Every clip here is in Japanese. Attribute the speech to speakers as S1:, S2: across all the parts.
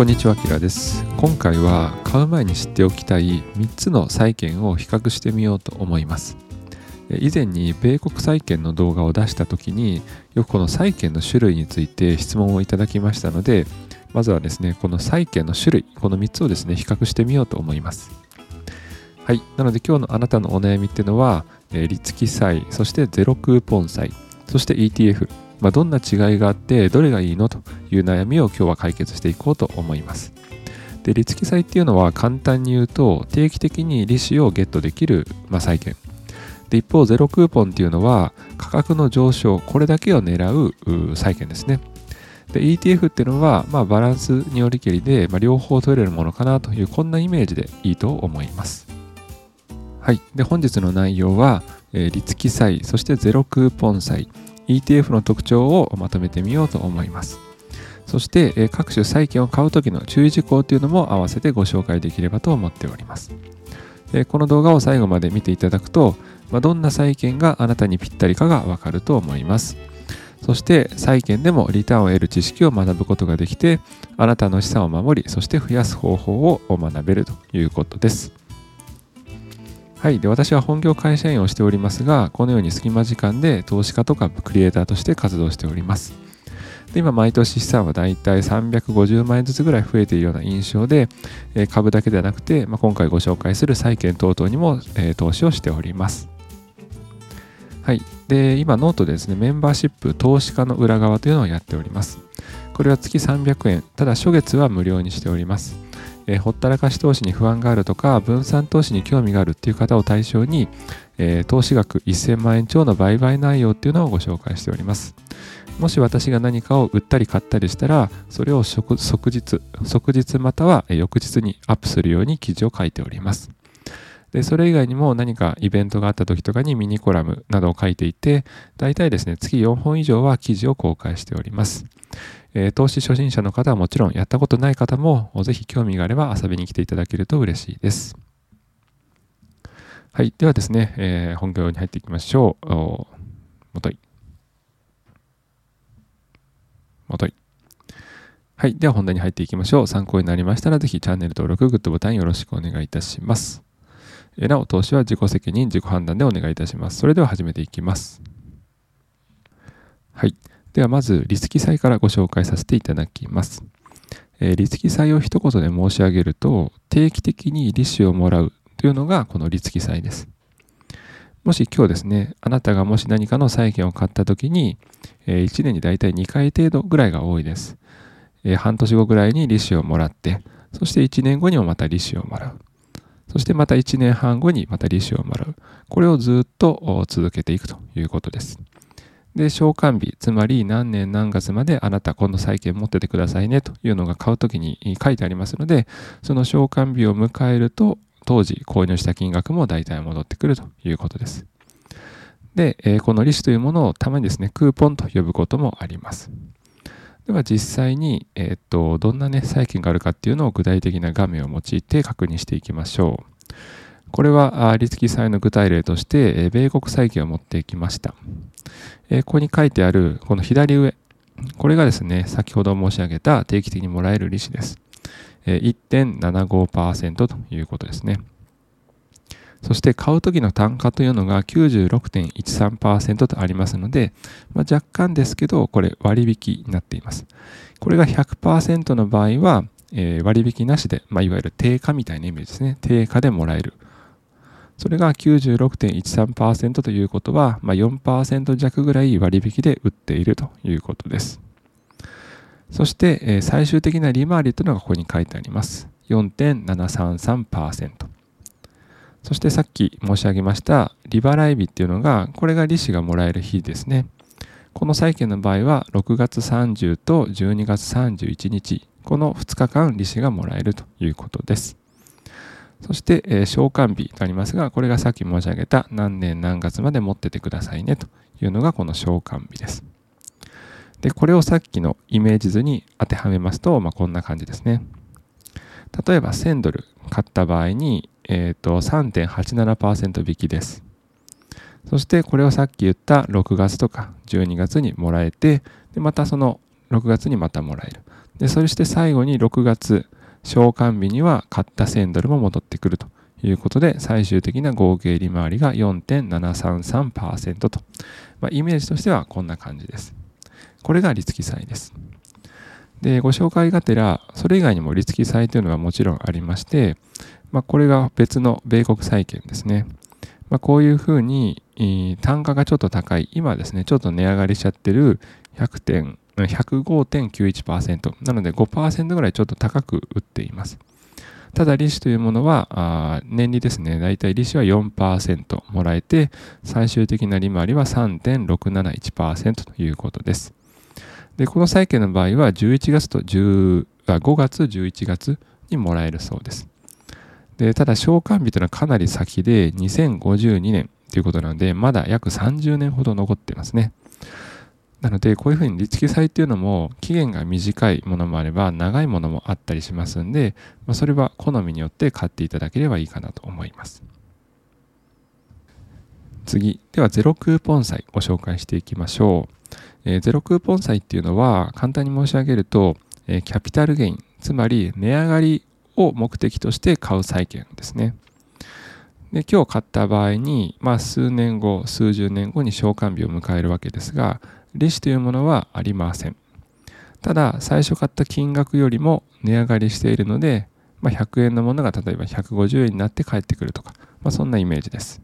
S1: こんにちは、キラです。今回は買う前に知っておきたい3つの債券を比較してみようと思います。以前に米国債券の動画を出した時によくこの債券の種類について質問をいただきましたのでまずはですねこの債券の種類この3つをですね比較してみようと思いますはいなので今日のあなたのお悩みっていうのは、利付債そしてゼロクーポン債そして ETF まあ、どんな違いがあってどれがいいのという悩みを今日は解決していこうと思います。で利付債っていうのは簡単に言うと定期的に利子をゲットできる、まあ、債券。で一方ゼロクーポンっていうのは価格の上昇これだけを狙う債券ですね。で ETF っていうのは、まあ、バランスによりけりで、まあ、両方取れるものかなというこんなイメージでいいと思います。はい。で本日の内容は、えー利付債そしてゼロクーポン債。ETF の特徴をまとめてみようと思いますそして、各種債券を買う時の注意事項というのも合わせてご紹介できればと思っておりますこの動画を最後まで見ていただくと、どんな債券があなたにぴったりかがわかると思います。そして債券でもリターンを得る知識を学ぶことができて、あなたの資産を守り、そして増やす方法を学べるということです。はい。で、私は本業会社員をしておりますが、このように隙間時間で投資家とかクリエイターとして活動しております。で今、毎年資産はだいたい350万円ずつぐらい増えているような印象で、え株だけではなくて、まあ、今回ご紹介する債券等々にも、え投資をしております。はい。で、今、ノートでですね、メンバーシップ投資家の裏側というのをやっております。これは月300円、ただ初月は無料にしております。えーほったらかし投資に不安があるとか、分散投資に興味があるっていう方を対象に、えー投資額1000万円超の売買内容っていうのをご紹介しております。もし私が何かを売ったり買ったりしたら、それを即即日、即日または翌日にアップするように記事を書いております。で、それ以外にも何かイベントがあった時とかにミニコラムなどを書いていて、大体ですね、月4本以上は記事を公開しております。え投資初心者の方はもちろん、やったことない方も、ぜひ興味があれば遊びに来ていただけると嬉しいです。はい。ではですね、えー本業に入っていきましょう。おもとい。もとい。はい。では本題に入っていきましょう。参考になりましたら、ぜひチャンネル登録、グッドボタンよろしくお願いいたします。えーなお、投資は自己責任、自己判断でお願いいたします。それでは始めていきます。はい。ではまず、利付き債からご紹介させていただきます。えー利付き債を一言で申し上げると、定期的に利子をもらうというのがこの利付き債です。もし今日ですね、あなたがもし何かの債券を買った時に、え1年にだいたい2回程度ぐらいが多いです。えー半年後ぐらいに利子をもらって、そして1年後にもまた利子をもらう。そしてまた1年半後にまた利子をもらう。これをずっと続けていくということです。で、償還日、つまり何年何月まであなたこの債券持っててくださいねというのが買うときに書いてありますので、その償還日を迎えると、当時購入した金額も大体戻ってくるということです。で、えこの利子というものをたまにですね、クーポンと呼ぶこともあります。では実際に、えっと、どんなね、債券があるかっていうのを具体的な画面を用いて確認していきましょう。これは、あ利付き債の具体例として、米国債券を持ってきました。ここに書いてある、この左上、これがですね、先ほど申し上げた定期的にもらえる利子です。1.75%ということですね。そして買う時の単価というのが96.13%とありますので、まあ、若干ですけど、これ割引になっています。これが100%の場合は、え割引なしで、まあ、いわゆる定価みたいなイメージですね。定価でもらえる。それが96.13%ということは、まあ、4%弱ぐらい割引で売っているということです。そして、え最終的な利回りというのがここに書いてあります。4.733%。そしてさっき申し上げました利払い日っていうのが、これが利子がもらえる日ですね。この債券の場合は6月30と12月31日、この2日間利子がもらえるということです。そして、えー償還日とありますが、これがさっき申し上げた何年何月まで持っててくださいねというのがこの償還日です。で、これをさっきのイメージ図に当てはめますと、まあ、こんな感じですね。例えば1000ドル買った場合に、えー、と3.87%引きです。そしてこれをさっき言った6月とか12月にもらえて、でまたその6月にまたもらえる。でそして最後に6月償還日には買った1000ドルも戻ってくるということで最終的な合計利回りが4.733%と、まあ、イメージとしてはこんな感じです。これが利付債です。でご紹介がてらそれ以外にも利付債というのはもちろんありまして、まあ、これが別の米国債券ですね。まあ、こういうふうに、単価がちょっと高い、今ですね、ちょっと値上がりしちゃってる100点、105.91%なので5%ぐらいちょっと高く売っています。ただ利子というものは、年利ですね、だいたい利子は4%もらえて、最終的な利回りは3.671%ということです。で、この債券の場合は11月と10あ5月、11月にもらえるそうです。で、ただ償還日というのはかなり先で2052年ということなので、まだ約30年ほど残っていますね。なので、こういうふうに利付債っていうのも期限が短いものもあれば長いものもあったりしますんで、まあ、それは好みによって買っていただければいいかなと思います。次、ではゼロクーポン債ご紹介していきましょう。えー、ゼロクーポン債っていうのは簡単に申し上げると、えー、キャピタルゲイン、つまり値上がりを目的として買う債券ですね。で今日買った場合に、まあ、数年後数十年後に償還日を迎えるわけですが利子というものはありません。ただ最初買った金額よりも値上がりしているので、まあ、100円のものが例えば150円になって帰ってくるとか、まあ、そんなイメージです。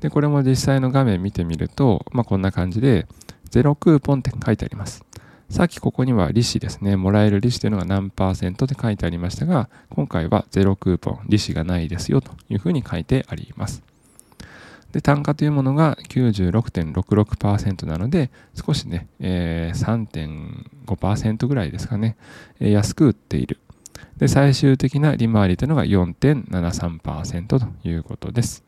S1: でこれも実際の画面見てみると、まあ、こんな感じでゼロクーポンって書いてあります。さっきここには利子ですね、もらえる利子というのが何パーセントって書いてありましたが、今回はゼロクーポン、利子がないですよというふうに書いてあります。で、単価というものが96.66%なので、少しね、えー、3.5%ぐらいですかね、安く売っている。で、最終的な利回りというのが4.73%ということです。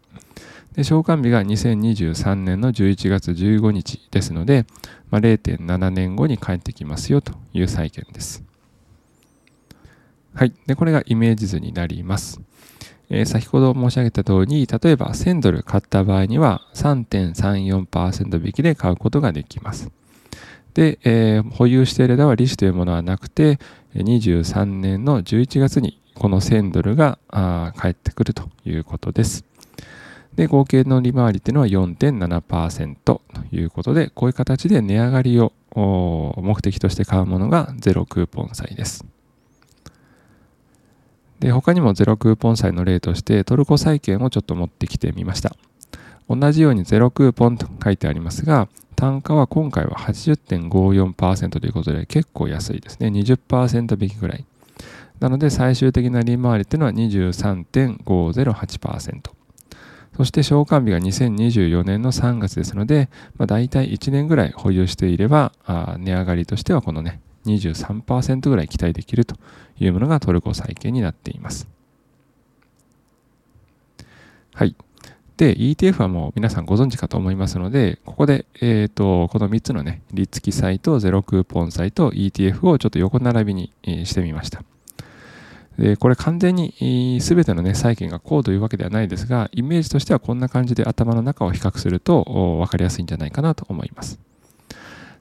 S1: で償還日が2023年の11月15日ですので、まあ、0.7年後に帰ってきますよという債券です。はい。で、これがイメージ図になります。え、先ほど申し上げた通り、例えば1000ドル買った場合には3.34%引きで買うことができます。で、えー、保有している間は利子というものはなくて、23年の11月にこの1000ドルが返ってくるということです。で、合計の利回りっていうのは4.7%ということで、こういう形で値上がりを目的として買うものがゼロクーポン債です。で、他にもゼロクーポン債の例としてトルコ債券をちょっと持ってきてみました。同じようにゼロクーポンと書いてありますが、単価は今回は80.54%ということで結構安いですね。20%引きぐらい。なので最終的な利回りっていうのは23.508%。そして償還日が2024年の3月ですので、まあ、大体1年ぐらい保有していれば、値上がりとしてはこのね、23%ぐらい期待できるというものがトルコ債券になっています。はい。で、ETF はもう皆さんご存知かと思いますので、ここで、えっ、ー、と、この3つのね、利付き債とゼロクーポン債と ETF をちょっと横並びにしてみました。でこれ完全に全てのね債券がこうというわけではないですがイメージとしてはこんな感じで頭の中を比較すると分かりやすいんじゃないかなと思います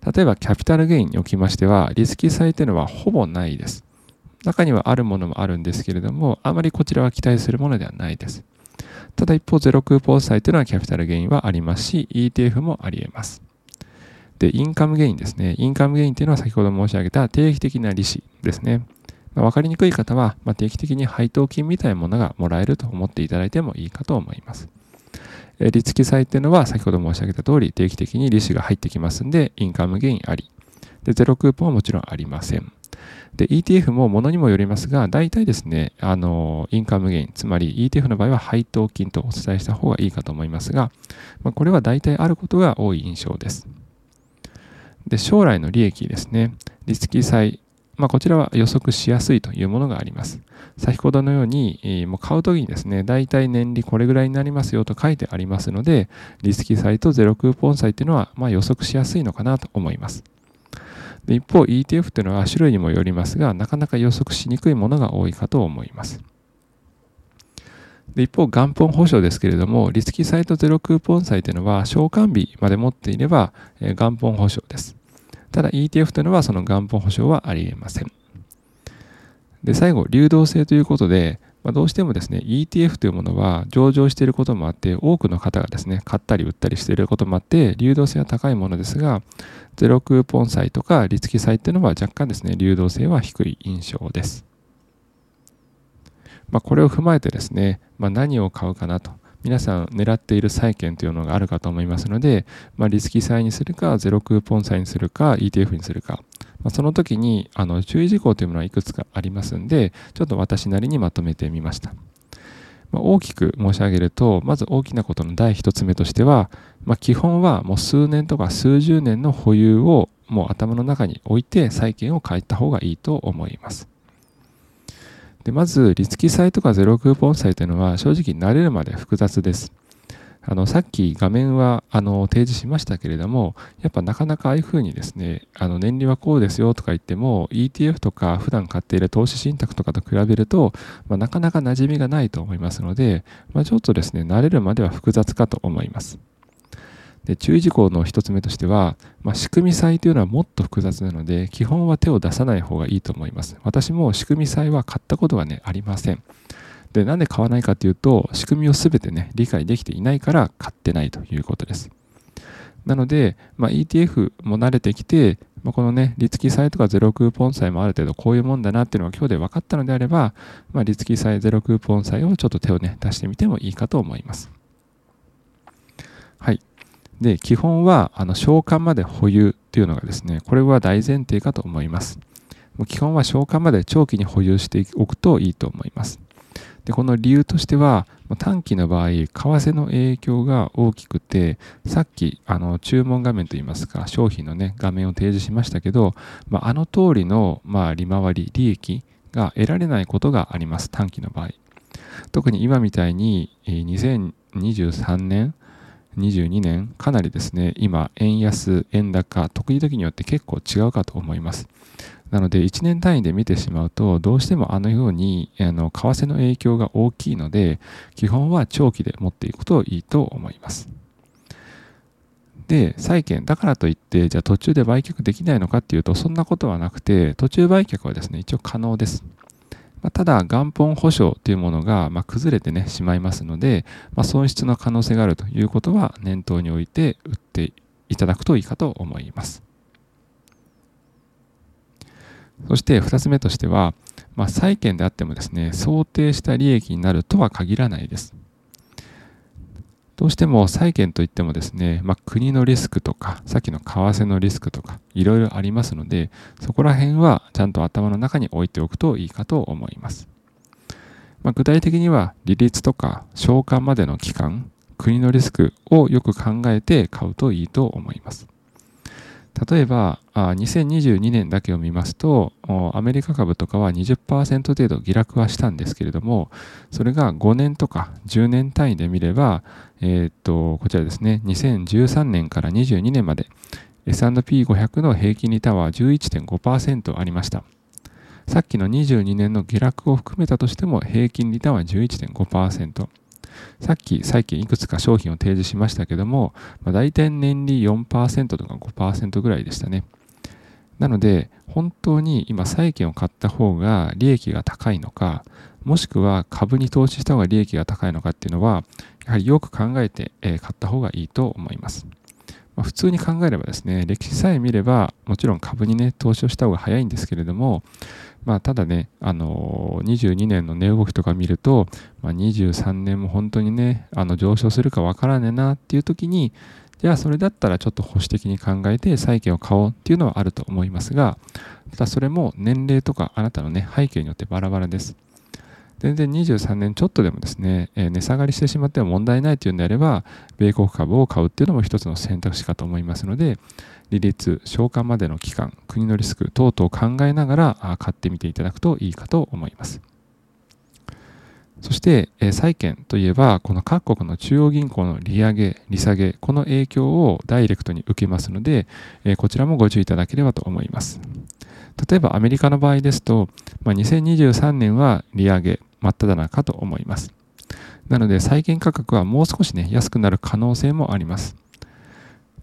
S1: 例えばキャピタルゲインにおきましてはリスキー債というのはほぼないです。中にはあるものもあるんですけれどもあまりこちらは期待するものではないです。ただ一方ゼロクーポン債というのはキャピタルゲインはありますし ETF もあり得ます。でインカムゲインですね。インカムゲインというのは先ほど申し上げた定期的な利子ですね。まあ、分かりにくい方は、まあ、定期的に配当金みたいなものがもらえると思っていただいてもいいかと思います。えー、利付債っていうのは先ほど申し上げた通り定期的に利子が入ってきますんで、インカムゲインあり。で、ゼロクーポンはもちろんありません。で、ETF もものにもよりますが、大体ですね、あの、インカムゲイン、つまり ETF の場合は配当金とお伝えした方がいいかと思いますが、まあ、これは大体あることが多い印象です。で、将来の利益ですね。利付債まあ、こちらは予測しやすいというものがあります。先ほどのように、もう買うときにですね、大体年利これぐらいになりますよと書いてありますので、リスキ債とゼロクーポン債っていうのは、まあ、予測しやすいのかなと思います。で一方、ETF というのは種類にもよりますが、なかなか予測しにくいものが多いかと思います。で一方、元本保証ですけれども、リスキ債とゼロクーポン債というのは、償還日まで持っていれば、元本保証です。ただ ETF というのはその元本保証はありえません。で、最後、流動性ということで、まあ、どうしてもですね、ETF というものは上場していることもあって、多くの方がですね、買ったり売ったりしていることもあって、流動性は高いものですが、ゼロクーポン債とか利付債っていうのは若干ですね、流動性は低い印象です。まあ、これを踏まえてですね、まあ、何を買うかなと。皆さん狙っている債券というのがあるかと思いますので、まあ、リスキ債にするか、ゼロクーポン債にするか、ETF にするか、まあ、その時にあの注意事項というものはいくつかありますんで、ちょっと私なりにまとめてみました。まあ、大きく申し上げると、まず大きなことの第一つ目としては、まあ、基本はもう数年とか数十年の保有をもう頭の中に置いて債券を買った方がいいと思います。でまず、リツキ債とかゼロクーポン債というのは正直慣れるまで複雑です。あのさっき画面はあの提示しましたけれども、やっぱなかなかああいうふうにですね、あの年利はこうですよとか言っても、ETF とか普段買っている投資信託とかと比べると、まあ、なかなか馴染みがないと思いますので、まあ、ちょっとですね、慣れるまでは複雑かと思います。で注意事項の一つ目としては、まあ、仕組み債というのはもっと複雑なので、基本は手を出さない方がいいと思います。私も仕組み債は買ったことはね、ありません。で、なんで買わないかというと、仕組みをすべてね、理解できていないから買ってないということです。なので、まあ、ETF も慣れてきて、まあ、このね、利付債とかゼロクーポン債もある程度こういうもんだなっていうのが今日で分かったのであれば、まあ、利付債、ゼロクーポン債をちょっと手をね、出してみてもいいかと思います。で、基本は、あの、償還まで保有っていうのがですね、これは大前提かと思います。もう基本は償還まで長期に保有しておくといいと思います。で、この理由としては、短期の場合、為替の影響が大きくて、さっき、あの、注文画面といいますか、商品のね、画面を提示しましたけど、まあ、あの通りの、まあ、利回り、利益が得られないことがあります、短期の場合。特に今みたいに、2023年、2022年、かなりですね、今、円安、円高、得意時によって結構違うかと思います。なので、1年単位で見てしまうと、どうしてもあのように、あの為替の影響が大きいので、基本は長期で持っていくといいと思います。で、債券だからといって、じゃあ途中で売却できないのかっていうと、そんなことはなくて、途中売却はですね、一応可能です。まあ、ただ、元本保証というものが、ま崩れてね、しまいますので、ま、損失の可能性があるということは念頭に置いて売っていただくといいかと思います。そして2つ目としては、まあ、債券であってもですね、想定した利益になるとは限らないです。どうしても債券といってもですね、まあ、国のリスクとか、さっきの為替のリスクとか、いろいろありますので、そこら辺はちゃんと頭の中に置いておくといいかと思います。まあ、具体的には、利率とか償還までの期間、国のリスクをよく考えて買うといいと思います。例えば、2022年だけを見ますと、アメリカ株とかは20%程度下落はしたんですけれども、それが5年とか10年単位で見れば、えー、っと、こちらですね、2013年から22年まで S&P500 の平均リターンは11.5%ありました。さっきの22年の下落を含めたとしても平均リターンは11.5%。さっき最近いくつか商品を提示しましたけども、まあ、大体年利4%とか5%ぐらいでしたね。なので、本当に今債券を買った方が利益が高いのか、もしくは株に投資した方が利益が高いのかっていうのは、やはりよく考えて買った方がいいと思います。まあ、普通に考えればですね、歴史さえ見れば、もちろん株にね、投資をした方が早いんですけれども、まあ、ただね、あの22年の値動きとか見ると、まあ、23年も本当にね、あの上昇するかわからねえなっていう時に、じゃあそれだったらちょっと保守的に考えて債券を買おうっていうのはあると思いますが、ただそれも年齢とかあなたのね、背景によってバラバラです。全然23年ちょっとでもですね、え値下がりしてしまっても問題ないというんであれば、米国株を買うっていうのも一つの選択肢かと思いますので、利率、償還までの期間、国のリスク等々を考えながら買ってみていただくといいかと思います。そして、え債券といえば、この各国の中央銀行の利上げ、利下げ、この影響をダイレクトに受けますので、えこちらもご注意いただければと思います。例えばアメリカの場合ですと、まあ、2023年は利上げ、真っ只中と思います。なので債券価格はもう少しね、安くなる可能性もあります。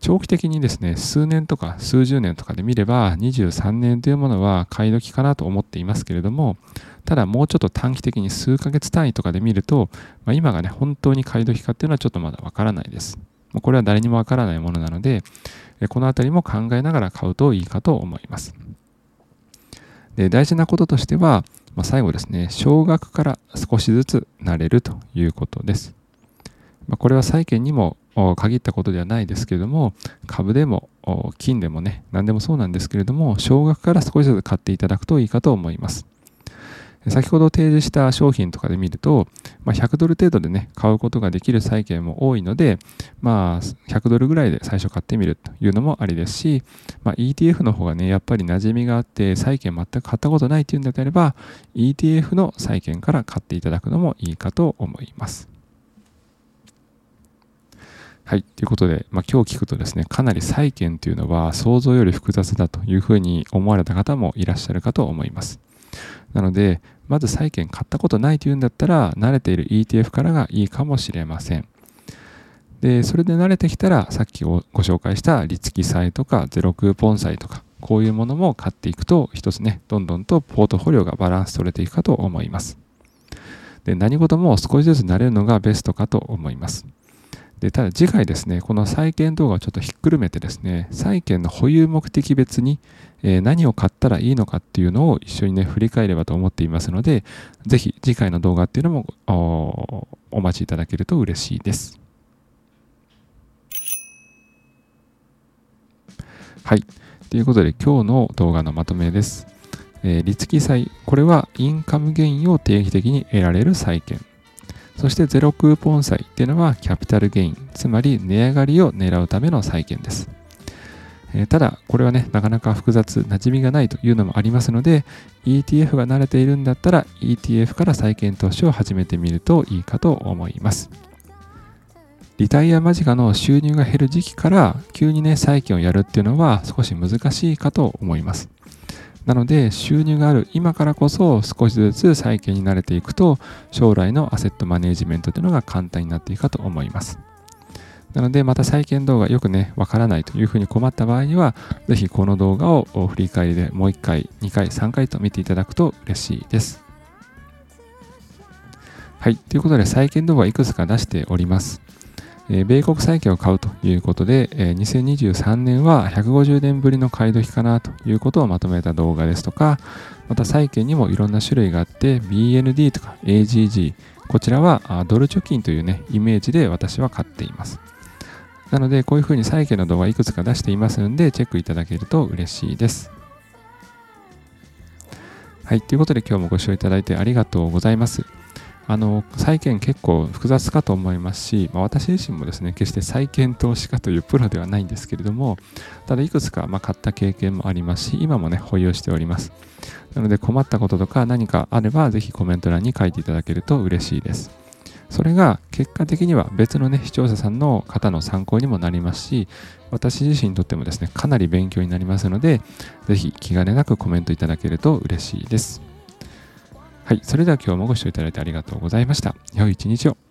S1: 長期的にですね、数年とか数十年とかで見れば、23年というものは買い時かなと思っていますけれども、ただもうちょっと短期的に数ヶ月単位とかで見ると、まあ、今がね、本当に買い時かっていうのはちょっとまだわからないです。これは誰にもわからないものなので、このあたりも考えながら買うといいかと思います。で大事なこととしては、まあ、最後ですね、少額から少しずつ慣れるということです。まあ、これは債券にも限ったことではないですけれども、株でも金でもね、何でもそうなんですけれども、少額から少しずつ買っていただくといいかと思います。先ほど提示した商品とかで見ると、まあ、100ドル程度でね、買うことができる債券も多いので、まあ、100ドルぐらいで最初買ってみるというのもありですし、まあ、ETF の方がね、やっぱり馴染みがあって、債券全く買ったことないっていうんであれば、ETF の債券から買っていただくのもいいかと思います。はい。ということで、まあ、今日聞くとですね、かなり債券というのは想像より複雑だというふうに思われた方もいらっしゃるかと思います。なので、まず債券買ったことないというんだったら、慣れている ETF からがいいかもしれません。で、それで慣れてきたら、さっきご紹介した利付債とかゼロクーポン債とか、こういうものも買っていくと、一つね、どんどんとポートフォリオがバランス取れていくかと思います。で、何事も少しずつ慣れるのがベストかと思います。でただ次回ですね、この債券動画をちょっとひっくるめてですね、債券の保有目的別に、えー、何を買ったらいいのかっていうのを一緒にね、振り返ればと思っていますので、ぜひ次回の動画っていうのもお待ちいただけると嬉しいです。はい。ということで今日の動画のまとめです。えー、利付債、これはインカムゲインを定期的に得られる債券。そしてゼロクーポン債っていうのはキャピタルゲイン、つまり値上がりを狙うための債券です。えー、ただ、これはね、なかなか複雑、馴染みがないというのもありますので、ETF が慣れているんだったら、ETF から債券投資を始めてみるといいかと思います。リタイア間近の収入が減る時期から急にね、債券をやるっていうのは少し難しいかと思います。なので収入がある今からこそ少しずつ債券に慣れていくと将来のアセットマネジメントというのが簡単になっていくかと思います。なのでまた債券動画よくね、わからないというふうに困った場合には、ぜひこの動画を振り返りでもう1回、2回、3回と見ていただくと嬉しいです。はい。ということで債券動画いくつか出しております。米国債券を買うということで、2023年は150年ぶりの買い時かなということをまとめた動画ですとか、また債券にもいろんな種類があって、BND とか AGG、こちらはドル貯金というね、イメージで私は買っています。なので、こういうふうに債券の動画いくつか出していますので、チェックいただけると嬉しいです。はい、ということで今日もご視聴いただいてありがとうございます。あの債券結構複雑かと思いますし、まあ、私自身もですね決して債券投資家というプロではないんですけれどもただいくつかま買った経験もありますし今もね保有しております。なので困ったこととか何かあればぜひコメント欄に書いていただけると嬉しいです。それが結果的には別のね視聴者さんの方の参考にもなりますし私自身にとってもですねかなり勉強になりますのでぜひ気兼ねなくコメントいただけると嬉しいです。はい。それでは今日もご視聴いただいてありがとうございました。良い一日を。